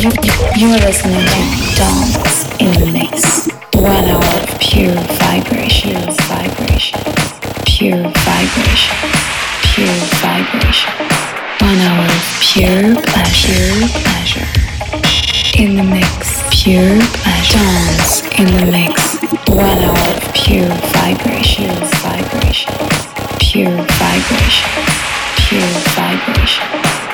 You're listening to Dance in the Mix. One hour pure vibration, vibration, pure vibration, pure vibration. One hour pure pleasure, pleasure. In the mix, pure pleasure. Dance in the mix. One hour pure vibration, vibration, pure vibration, pure vibration.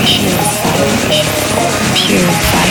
purified, purified.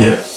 Yeah.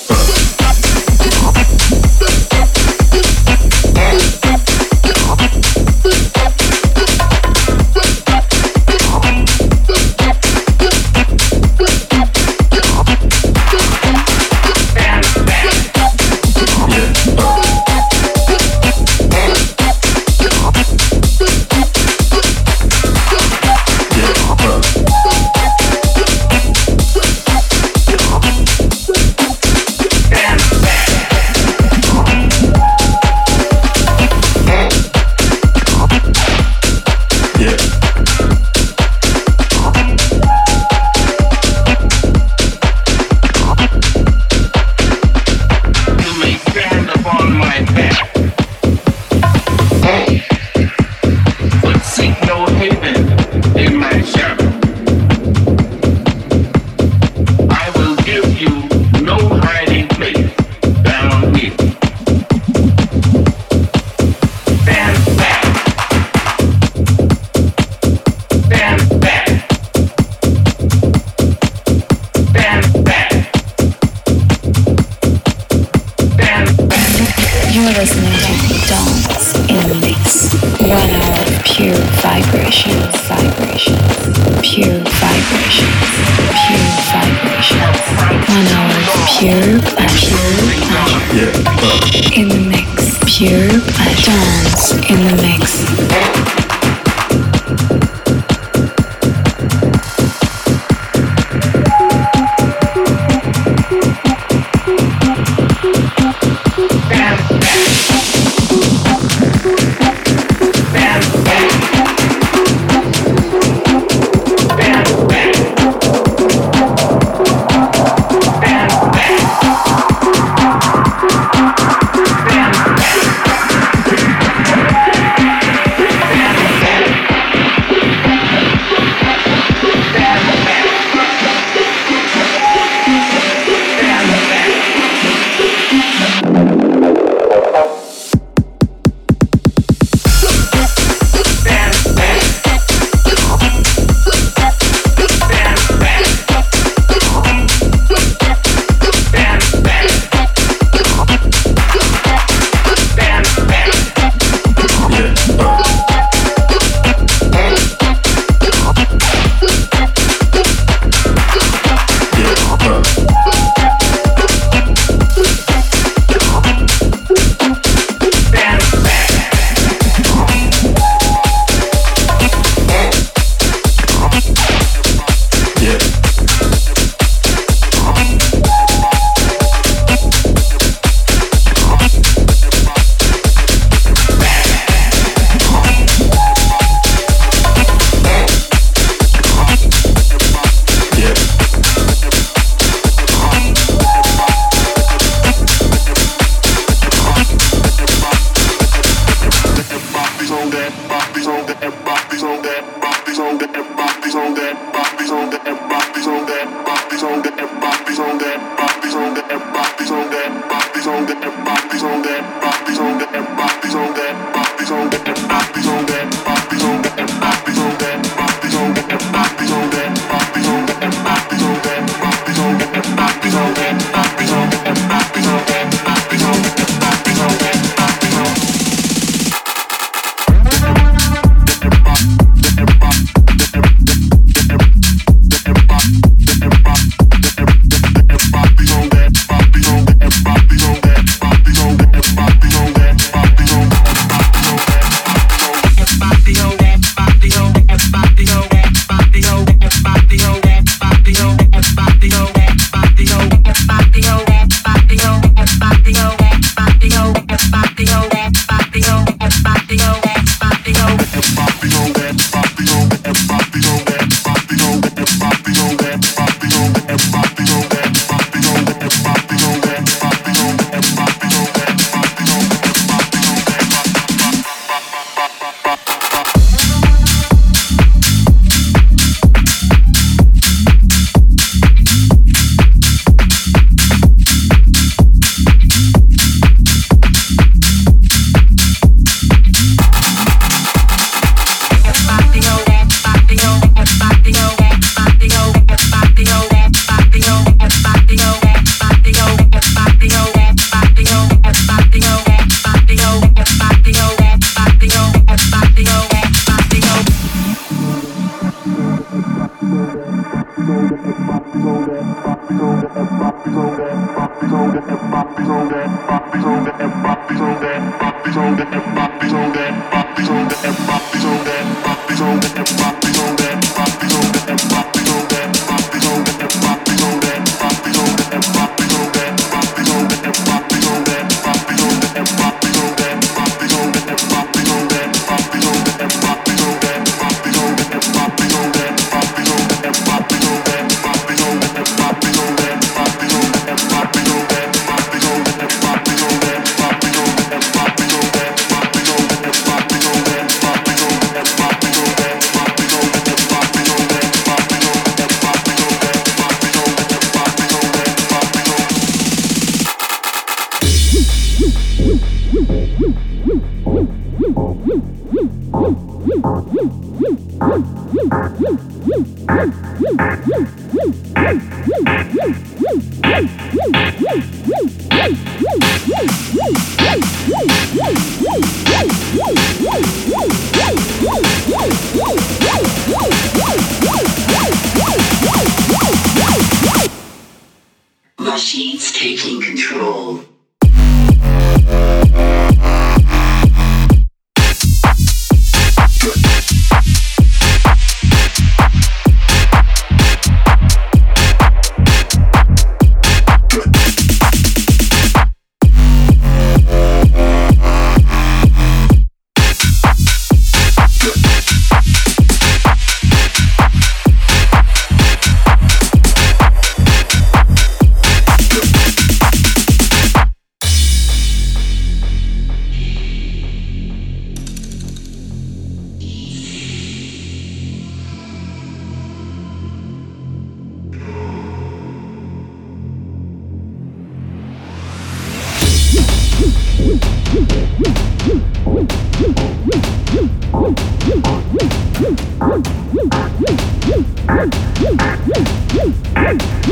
Woo!